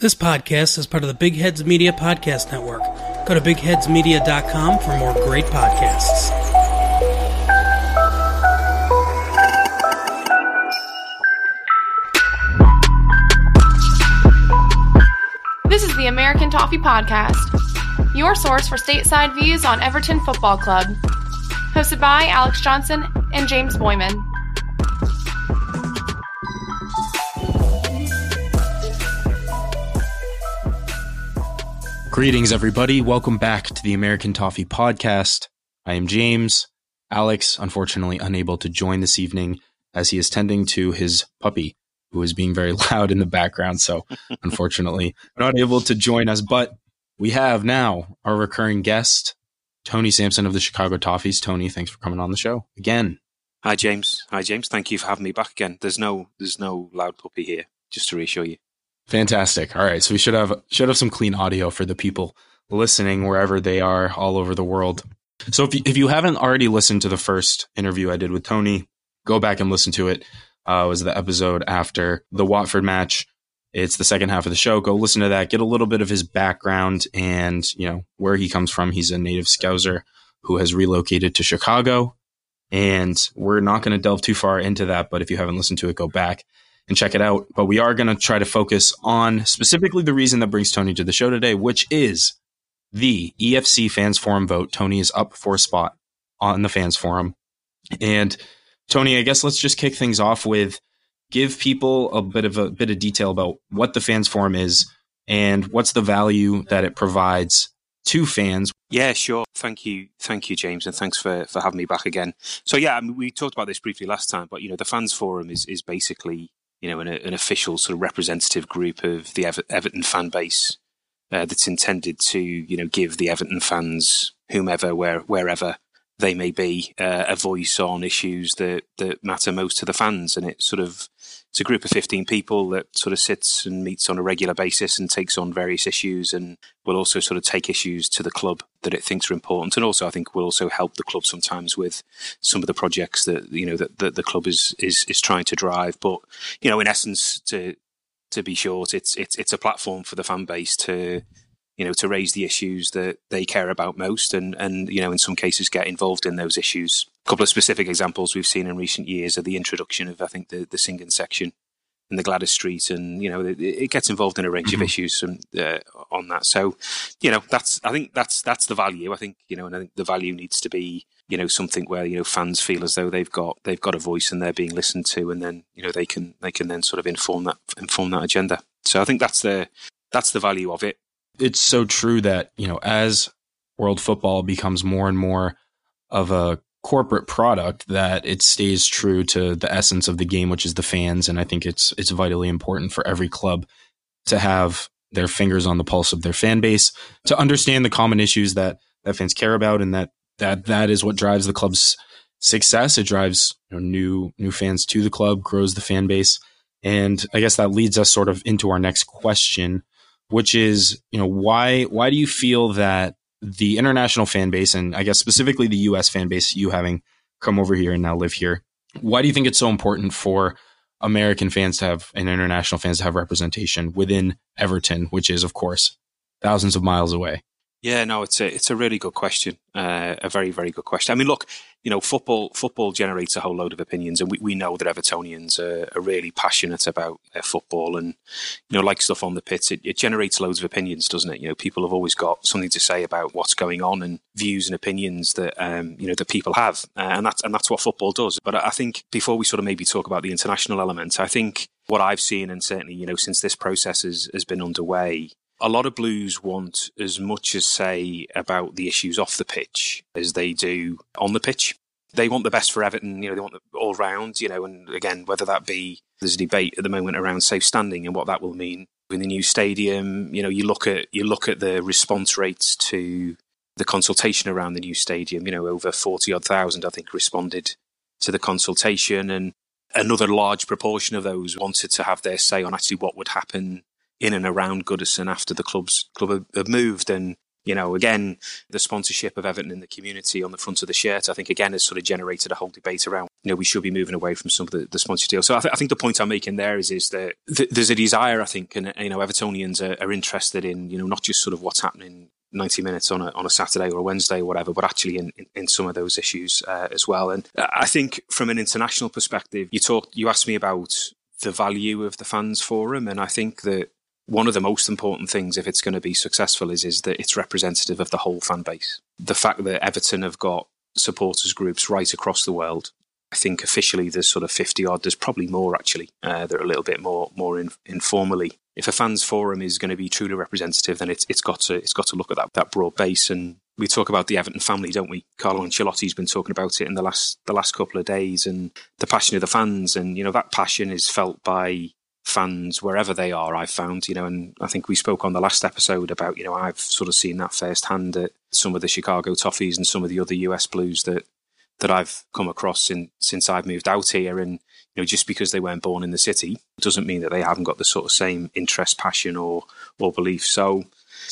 This podcast is part of the Big Heads Media Podcast Network. Go to bigheadsmedia.com for more great podcasts. This is the American Toffee Podcast, your source for stateside views on Everton Football Club. Hosted by Alex Johnson and James Boyman. Greetings, everybody. Welcome back to the American Toffee Podcast. I am James. Alex, unfortunately, unable to join this evening as he is tending to his puppy, who is being very loud in the background. So, unfortunately, not able to join us. But we have now our recurring guest, Tony Sampson of the Chicago Toffees. Tony, thanks for coming on the show again. Hi, James. Hi, James. Thank you for having me back again. There's no, there's no loud puppy here, just to reassure you. Fantastic. All right, so we should have should have some clean audio for the people listening wherever they are all over the world. So if you, if you haven't already listened to the first interview I did with Tony, go back and listen to it. Uh, it was the episode after the Watford match. It's the second half of the show. Go listen to that. Get a little bit of his background and you know where he comes from. He's a native Scouser who has relocated to Chicago, and we're not going to delve too far into that. But if you haven't listened to it, go back and check it out. But we are going to try to focus on specifically the reason that brings Tony to the show today, which is the EFC Fans Forum vote. Tony is up for a spot on the Fans Forum. And Tony, I guess let's just kick things off with give people a bit of a bit of detail about what the Fans Forum is and what's the value that it provides to fans. Yeah, sure. Thank you, thank you, James, and thanks for for having me back again. So yeah, I mean, we talked about this briefly last time, but you know, the Fans Forum is is basically you know, an, an official sort of representative group of the Ever- Everton fan base uh, that's intended to, you know, give the Everton fans, whomever, where, wherever they may be, uh, a voice on issues that, that matter most to the fans. And it sort of, it's a group of 15 people that sort of sits and meets on a regular basis and takes on various issues and will also sort of take issues to the club that it thinks are important. And also, I think will also help the club sometimes with some of the projects that, you know, that, that the club is, is, is trying to drive. But, you know, in essence, to, to be short, it's, it's, it's a platform for the fan base to, you know, to raise the issues that they care about most and, and, you know, in some cases get involved in those issues. A couple of specific examples we've seen in recent years are the introduction of, I think, the, the singing section in the Gwladys Street, and you know it, it gets involved in a range mm-hmm. of issues from, uh, on that. So, you know, that's I think that's that's the value. I think you know, and I think the value needs to be you know something where you know fans feel as though they've got they've got a voice and they're being listened to, and then you know they can they can then sort of inform that inform that agenda. So I think that's the that's the value of it it's so true that, you know, as world football becomes more and more of a corporate product that it stays true to the essence of the game, which is the fans. And I think it's it's vitally important for every club to have their fingers on the pulse of their fan base, to understand the common issues that that fans care about, and that that that is what drives the club's success. It drives you know, new new fans to the club, grows the fan base, and I guess that leads us sort of into our next question, which is, you know, why why do you feel that the international fan base and I guess specifically the US fan base, you having come over here and now live here, why do you think it's so important for American fans to have and international fans to have representation within Everton, which is of course thousands of miles away? Yeah, no, it's a it's a really good question, uh, a very very good question. I mean, look, you know, football football generates a whole load of opinions, and we, we know that Evertonians are, are really passionate about their football, and you know, like stuff on the pitch, it, it, generates loads of opinions, doesn't it? You know, people have always got something to say about what's going on and views and opinions that um, you know that people have, uh, and that's and that's what football does. But I think before we sort of maybe talk about the international element, I think what I've seen, and certainly you know, since this process has, has been underway, a lot of Blues want as much as say about the issues off the pitch as they do on the pitch. They want the best for Everton, you know, they want all round, you know, and again, whether that be there's a debate at the moment around safe standing and what that will mean in the new stadium. You know, you look at you look at the response rates to the consultation around the new stadium. You know, over forty odd thousand, I think, responded to the consultation, and another large proportion of those wanted to have their say on actually what would happen in and around Goodison after the club's club have moved. And You know, again, the sponsorship of Everton in the community on the front of the shirt, I think, again, has sort of generated a whole debate around, you know, we should be moving away from some of the, the sponsor deals. So I, th- I, think the point I'm making there is, is that th- there's a desire, I think, and, you know, Evertonians are, are interested in, you know, not just sort of what's happening 90 minutes on a, on a Saturday or a Wednesday or whatever, but actually in, in, in some of those issues uh, as well. And I think from an international perspective, you talked, you asked me about the value of the fans forum. And I think that one of the most important things, if it's going to be successful, is is that it's representative of the whole fan base. The fact that Everton have got supporters groups right across the world. I think officially there's sort of 50 odd. There's probably more actually. Uh, they're a little bit more more in, informally. If a fans forum is going to be truly representative, then it's it's got to it's got to look at that that broad base. And we talk about the Everton family, don't we? Carlo Ancelotti's been talking about it in the last the last couple of days, and the passion of the fans, and you know that passion is felt by fans wherever they are i've found you know and i think we spoke on the last episode about you know i've sort of seen that firsthand at some of the chicago toffees and some of the other us blues that that i've come across in, since i've moved out here. And you know just because they weren't born in the city doesn't mean that they haven't got the sort of same interest passion or or belief. So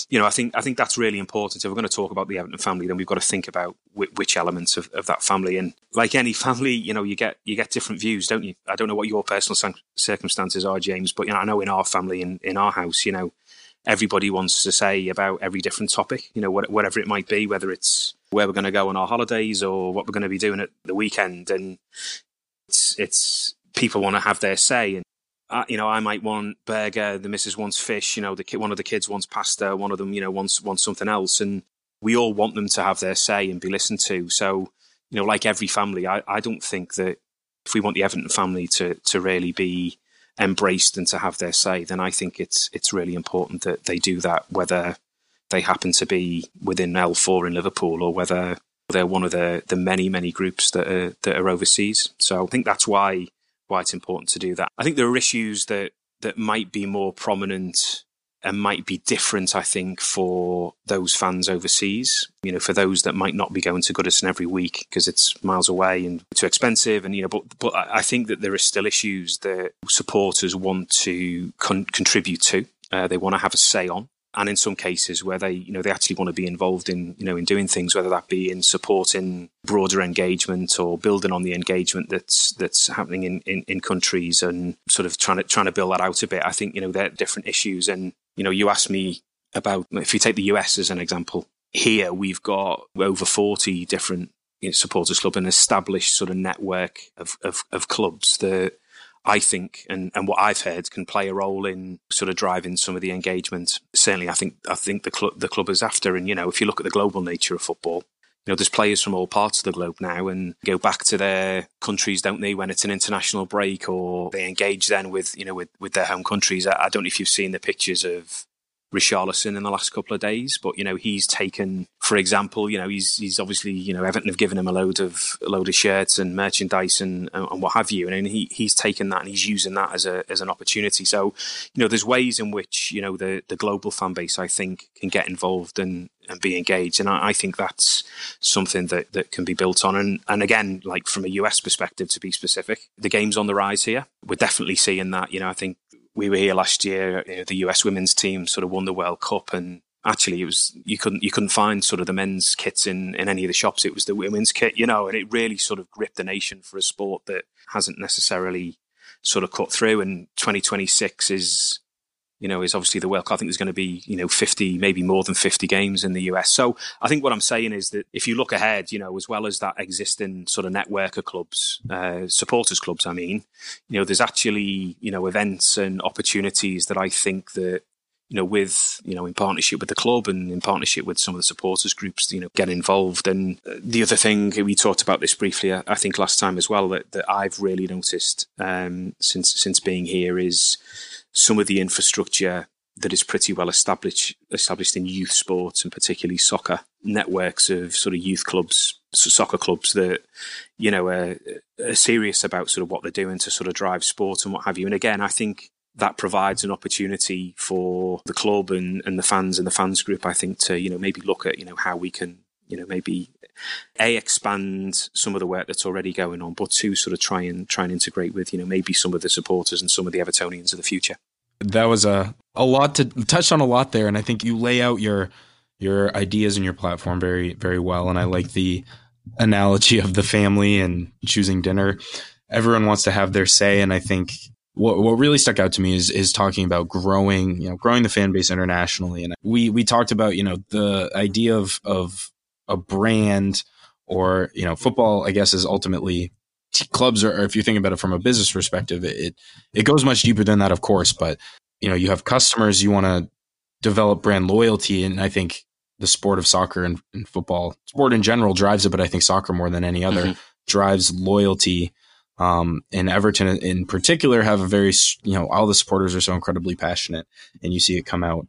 you know, I think I think that's really important. If we're going to talk about the Everton family, then we've got to think about which, which elements of, of that family. And like any family, you know, you get you get different views, don't you? I don't know what your personal circumstances are, James, but you know, I know in our family, in in our house, you know, everybody wants to say about every different topic, you know, whatever it might be, whether it's where we're going to go on our holidays or what we're going to be doing at the weekend, and it's it's people want to have their say and uh, you know, I might want burger, the missus wants fish, you know, the one of the kids wants pasta, one of them, you know, wants wants something else, and we all want them to have their say and be listened to. So, you know, like every family, I, I don't think that if we want the Everton family to to really be embraced and to have their say, then I think it's it's really important that they do that, whether they happen to be within L4 in Liverpool or whether they're one of the the many many groups that are that are overseas. So I think that's why it's important to do that. I think there are issues that that might be more prominent and might be different, I think, for those fans overseas. You know, for those that might not be going to Goodison every week because it's miles away and too expensive. And, you know, but, but I think that there are still issues that supporters want to con- contribute to. Uh, they want to have a say on and in some cases where they you know they actually want to be involved in you know in doing things whether that be in supporting broader engagement or building on the engagement that's that's happening in, in, in countries and sort of trying to trying to build that out a bit. I think you know they're different issues. And you know you asked me about if you take the us as an example here we've got over 40 different you know, supporters club an established sort of network of, of, of clubs that I think, and, and what I've heard, can play a role in sort of driving some of the engagement. Certainly, I think I think the club the club is after, and you know, if you look at the global nature of football, you know, there's players from all parts of the globe now, and go back to their countries, don't they, when it's an international break, or they engage then with you know with with their home countries. I, I don't know if you've seen the pictures of Richarlison in the last couple of days, but you know he's taken, for example, you know he's he's obviously you know Everton have given him a load of a load of shirts and merchandise and and what have you, and he he's taken that and he's using that as a as an opportunity. So you know there's ways in which you know the the global fan base I think can get involved and and be engaged, and I, I think that's something that that can be built on. And and again, like from a US perspective, to be specific, the game's on the rise here. We're definitely seeing that. You know, I think we were here last year. You know, the US women's team sort of won the World Cup, and actually, it was you couldn't you couldn't find sort of the men's kits in in any of the shops. It was the women's kit, you know, and it really sort of gripped the nation for a sport that hasn't necessarily sort of cut through. And 2026 is you know, is obviously the Cup. I think there's going to be, you know, 50, maybe more than 50 games in the US. So I think what I'm saying is that if you look ahead, you know, as well as that existing sort of network of clubs, uh, supporters clubs, I mean, you know, there's actually, you know, events and opportunities that I think that, you know, with, you know, in partnership with the club and in partnership with some of the supporters groups, you know, get involved. And the other thing, we talked about this briefly, I think last time as well, that, that I've really noticed, um, since, since being here is, some of the infrastructure that is pretty well established established in youth sports and particularly soccer networks of sort of youth clubs soccer clubs that you know are, are, serious about sort of what they're doing to sort of drive sport and what have you. And again i think that provides an opportunity for the club and, and the fans and the fans group i think to you know maybe look at you know how we can you know maybe a expand some of the work that's already going on, but two sort of try and try and integrate with you know maybe some of the supporters and some of the Evertonians of the future. That was a a lot to touch on a lot there, and I think you lay out your your ideas and your platform very very well, and I like the analogy of the family and choosing dinner. Everyone wants to have their say, and I think what what really stuck out to me is is talking about growing, you know, growing the fan base internationally. And we we talked about, you know, the idea of of a brand or, you know, football, I guess, is ultimately clubs are, if you think about it from a business perspective, it it goes much deeper than that, of course. But you know, you have customers, you want to develop brand loyalty, and I think the sport of soccer and, and, football, sport in general, drives it. But I think soccer more than any other mm-hmm. drives loyalty um, and Everton in particular have a very, you know, all the supporters are so incredibly passionate and you see it come out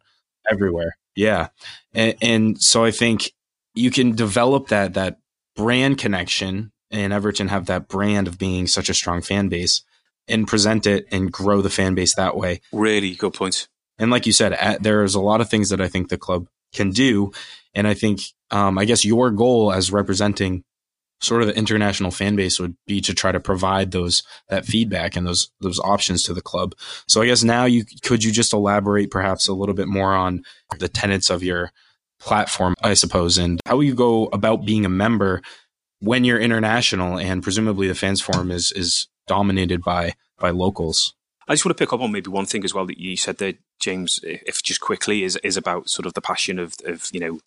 everywhere. Yeah. And, and so I think you can develop that, that brand connection and Everton have that brand of being such a strong fan base and present it and grow the fan base that way. Really good point. And like you said, at, there's a lot of things that I think the club can do. And I think, um, I guess your goal as representing sort of the international fan base would be to try to provide those that feedback and those those options to the club. So I guess now you could you just elaborate perhaps a little bit more on the tenets of your platform, I suppose, and how you go about being a member when you're international and presumably the fans forum is is dominated by by locals. I just want to pick up on maybe one thing as well that you said there, James, if just quickly, is is about sort of the passion of, of you know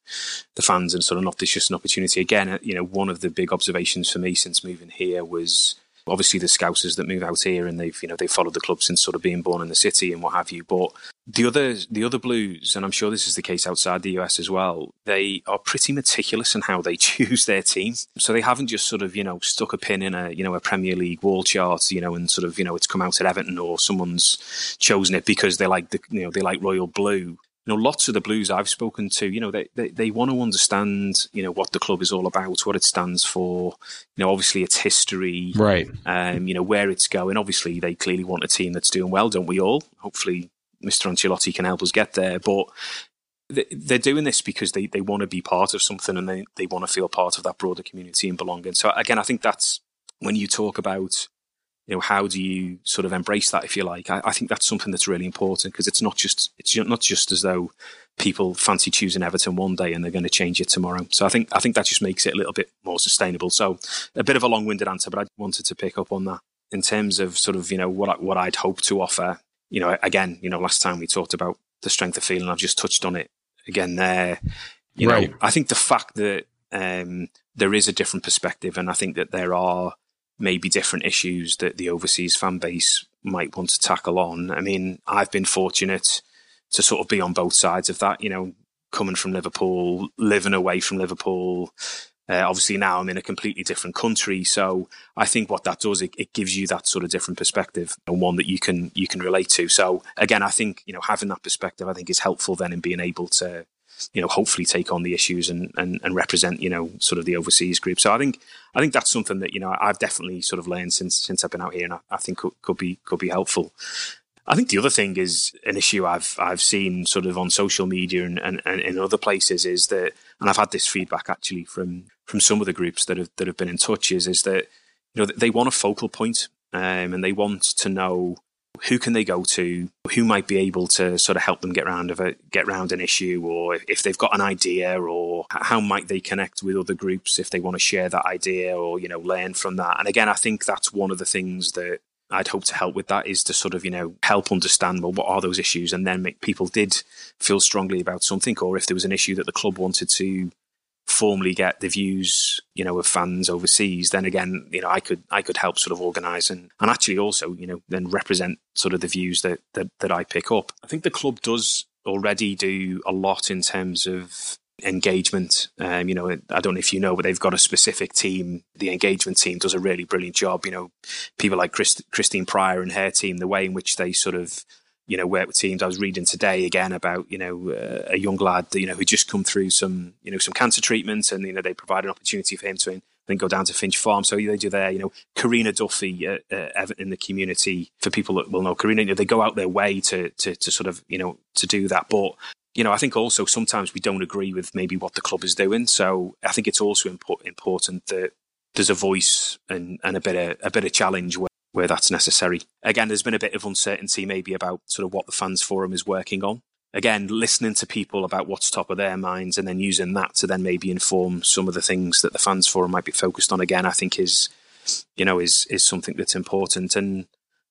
the fans and sort of not this just an opportunity. Again, uh, you know, one of the big observations for me since moving here was obviously the Scousers that move out here and they've you know they've followed the club since sort of being born in the city and what have you. But the other the other Blues, and I'm sure this is the case outside the US as well, they are pretty meticulous in how they choose their team. So they haven't just sort of you know stuck a pin in a you know a Premier League wall chart, you know, and sort of you know it's come out at Everton or someone's chosen it because they like the you know they like royal blue know, lots of the blues I've spoken to, you know, they, they, they want to understand, you know, what the club is all about, what it stands for, you know, obviously its history, right? Um, you know, where it's going. Obviously, they clearly want a team that's doing well, don't we all? Hopefully, Mr. Ancelotti can help us get there. But they're doing this because they, they want to be part of something and they, they want to feel part of that broader community and belonging. So again, I think that's when you talk about you know, how do you sort of embrace that, if you like? I, I think that's something that's really important because it's not just it's not just as though people fancy choosing Everton one day and they're going to change it tomorrow. So I think I think that just makes it a little bit more sustainable. So a bit of a long-winded answer, but I wanted to pick up on that in terms of sort of you know what I, what I'd hope to offer. You know, again, you know, last time we talked about the strength of feeling. I've just touched on it again there. You right. know, I think the fact that um, there is a different perspective, and I think that there are maybe different issues that the overseas fan base might want to tackle on. I mean, I've been fortunate to sort of be on both sides of that, you know, coming from Liverpool, living away from Liverpool. Uh, obviously now I'm in a completely different country, so I think what that does it, it, gives you that sort of different perspective and one that you can you can relate to. So again, I think you know having that perspective I think is helpful then in being able to you know, hopefully take on the issues and, and, and represent, you know, sort of the overseas group. So I think, I think that's something that, you know, I've definitely sort of learned since, since I've been out here and I, I think could, could be, could be helpful. I think the other thing is an issue I've I've seen sort of on social media and, and, and in other places is that, and I've had this feedback actually from from some of the groups that have that have been in touch is is that you know they want a focal point um, and they want to know who can they go to? Who might be able to sort of help them get around of a get around an issue, or if they've got an idea, or how might they connect with other groups if they want to share that idea, or you know learn from that. And again, I think that's one of the things that I'd hope to help with that is to sort of, you know, help understand, well, what are those issues? And then make people did feel strongly about something, or if there was an issue that the club wanted to formally get the views, you know, of fans overseas, then again, you know, I could I could help sort of organise and, and actually also, you know, then represent sort of the views that, that that I pick up. I think the club does already do a lot in terms of engagement. Um, you know, I don't know if you know, but they've got a specific team. The engagement team does a really brilliant job. You know, people like Christ- Christine Pryor and her team, the way in which they sort of you know, work with teams. I was reading today again about, you know, uh, a young lad, you know, who just come through some, you know, some cancer treatment and, you know, they provide an opportunity for him to then go down to Finch Farm. So they do their, you know, Karina Duffy uh, uh, in the community for people that will know Karina, you know, they go out their way to, to, to sort of, you know, to do that. But, you know, I think also sometimes we don't agree with maybe what the club is doing. So I think it's also import- important that there's a voice and, and a bit of a bit of challenge where where that's necessary. Again, there's been a bit of uncertainty maybe about sort of what the fans forum is working on. again, listening to people about what's top of their minds and then using that to then maybe inform some of the things that the fans forum might be focused on again, I think is, you know, is, is something that's important. And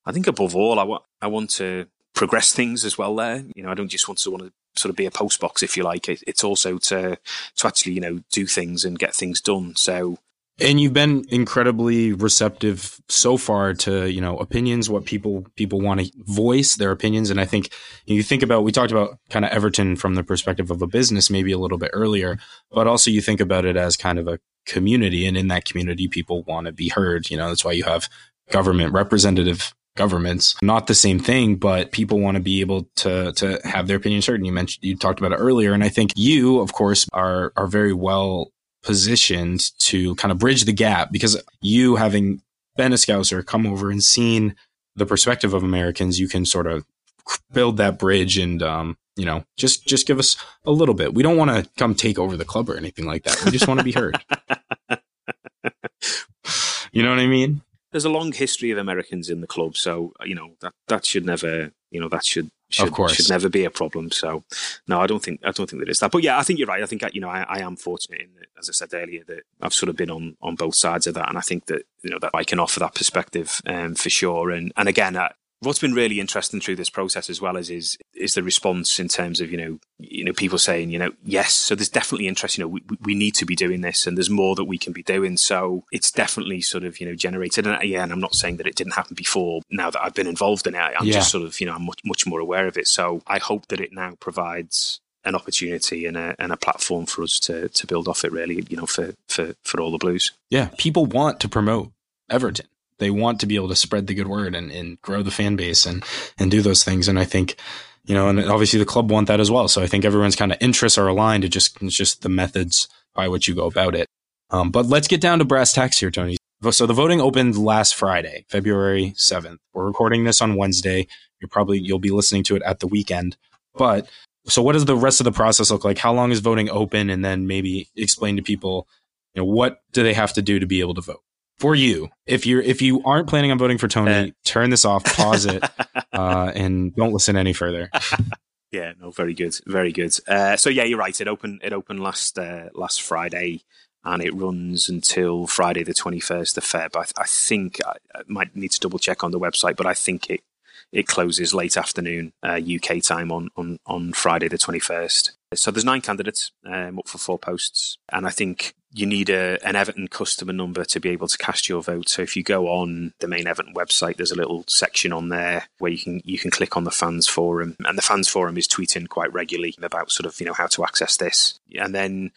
I think above all, I want, I want to progress things as well there. You know, I don't just want to want to sort of be a post box, if you like. It, it's also to, to actually, you know, do things and get things done. So, and you've been incredibly receptive so far to you know opinions what people people want to voice their opinions. And i think you think about we talked about kind of everton from the perspective of a business maybe a little bit earlier but also you think about it as kind of a community. And in that community people want to be heard. You know that's why you have government representative governments. Not the same thing but people want to be able to to have their opinions heard. And you mentioned you talked about it earlier. And i think you of course are are very well positioned to kind of bridge the gap because you having been a scouser, come over and seen the perspective of Americans, you can sort of build that bridge and um, you know just just give us a little bit. We don't want to come take over the club or anything like that. We just want to be heard. you know what I mean? There's a long history of Americans in the club, so you know that that should never you know that should should, should never be a problem. So, no, I don't think I don't think there is that. But yeah, I think you're right. I think you know I, I am fortunate in that, as I said earlier, that I've sort of been on on both sides of that, and I think that you know that I can offer that perspective um, for sure. And and again, I, what's been really interesting through this process as well as is is the response in terms of you know you know people saying you know yes. So there's definitely interest you know we, we need to be doing this and there's more that we can be doing. So it's definitely sort of you know generated. And yeah and I'm not saying that it didn't happen before now that I've been involved in it. I'm yeah. just sort of you know I'm much much more aware of it. So I hope that it now provides an opportunity and a, and a platform for us to to build off it really you know for for for all the blues. Yeah. People want to promote Everton they want to be able to spread the good word and, and grow the fan base and, and do those things. And I think, you know, and obviously the club want that as well. So I think everyone's kind of interests are aligned. It just, it's just the methods by which you go about it. Um, but let's get down to brass tacks here, Tony. So the voting opened last Friday, February 7th. We're recording this on Wednesday. You're probably, you'll be listening to it at the weekend. But so what does the rest of the process look like? How long is voting open? And then maybe explain to people, you know, what do they have to do to be able to vote? For you. If you're if you aren't planning on voting for Tony, uh, turn this off, pause it, uh, and don't listen any further. yeah, no, very good, very good. Uh, so yeah, you're right. It opened it opened last uh, last Friday, and it runs until Friday the 21st of Feb. I, I think I, I, might need to double check on the website, but I think it it closes late afternoon UK uh, time on on on Friday the 21st. So there's nine candidates um, up for four posts, and I think you need a, an Everton customer number to be able to cast your vote. So if you go on the main Everton website, there's a little section on there where you can you can click on the fans forum, and the fans forum is tweeting quite regularly about sort of you know how to access this, and then.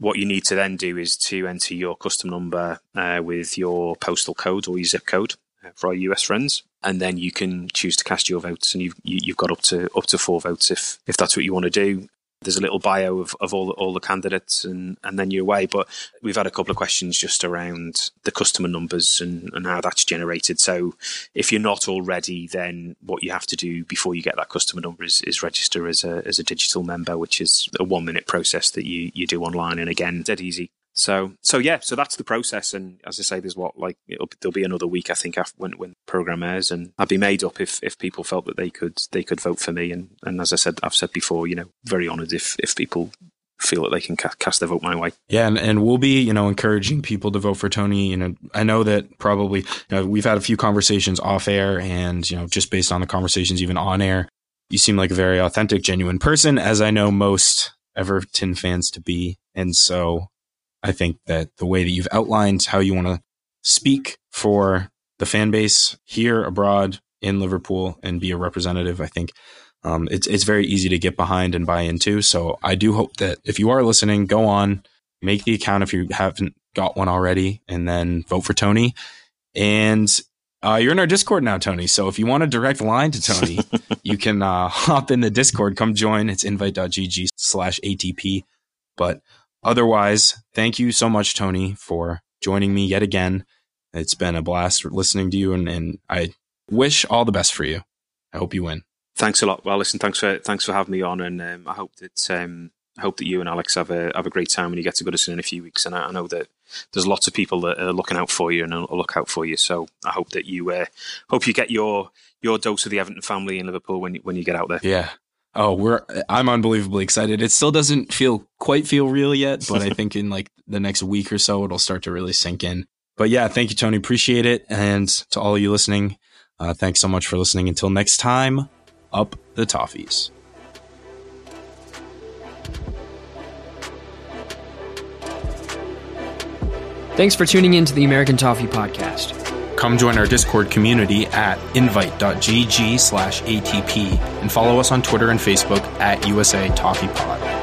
What you need to then do is to enter your custom number uh, with your postal code or your zip code uh, for our US friends, and then you can choose to cast your votes, and you've you, have you have got up to up to four votes if if that's what you want to do there's a little bio of, of all all the candidates and, and then you're away. But we've had a couple of questions just around the customer numbers and, and how that's generated. So if you're not already, then what you have to do before you get that customer number is, is register as a as a digital member, which is a one minute process that you, you do online. And again, dead easy. So, so yeah, so that's the process. And as I say, there's what like there'll be another week, I think, after when when program airs, and I'd be made up if if people felt that they could they could vote for me. And and as I said, I've said before, you know, very honoured if if people feel that they can ca- cast their vote my way. Yeah, and, and we'll be, you know, encouraging people to vote for Tony. You know, I know that probably you know, we've had a few conversations off air, and you know, just based on the conversations even on air, you seem like a very authentic, genuine person, as I know most Everton fans to be. And so I think that the way that you've outlined how you want to speak for the fan base here, abroad, in Liverpool, and be a representative, I think um, it's it's very easy to get behind and buy into. So I do hope that if you are listening, go on, make the account if you haven't got one already, and then vote for Tony. And uh, you're in our Discord now, Tony. So if you want a direct line to Tony, you can uh, hop in the Discord. Come join. It's invite.gg slash ATP. But Otherwise, thank you so much, Tony, for joining me yet again. It's been a blast listening to you, and, and I wish all the best for you. I hope you win. Thanks a lot. Well, listen, thanks for thanks for having me on, and um, I hope that um, I hope that you and Alex have a have a great time when you get to Goodison in a few weeks. And I, I, know that there's lots of people that are looking out for you and will look out for you. So I hope that you uh, hope you get your your dose of the Everton family in Liverpool when you, when you get out there. Yeah, Oh, we're I'm unbelievably excited. It still doesn't feel quite feel real yet, but I think in like the next week or so it'll start to really sink in. But yeah, thank you, Tony. Appreciate it. And to all of you listening, uh, thanks so much for listening. Until next time, up the toffees. Thanks for tuning in to the American Toffee Podcast. Come join our Discord community at invite.gg slash ATP and follow us on Twitter and Facebook at USA Toffee Pod.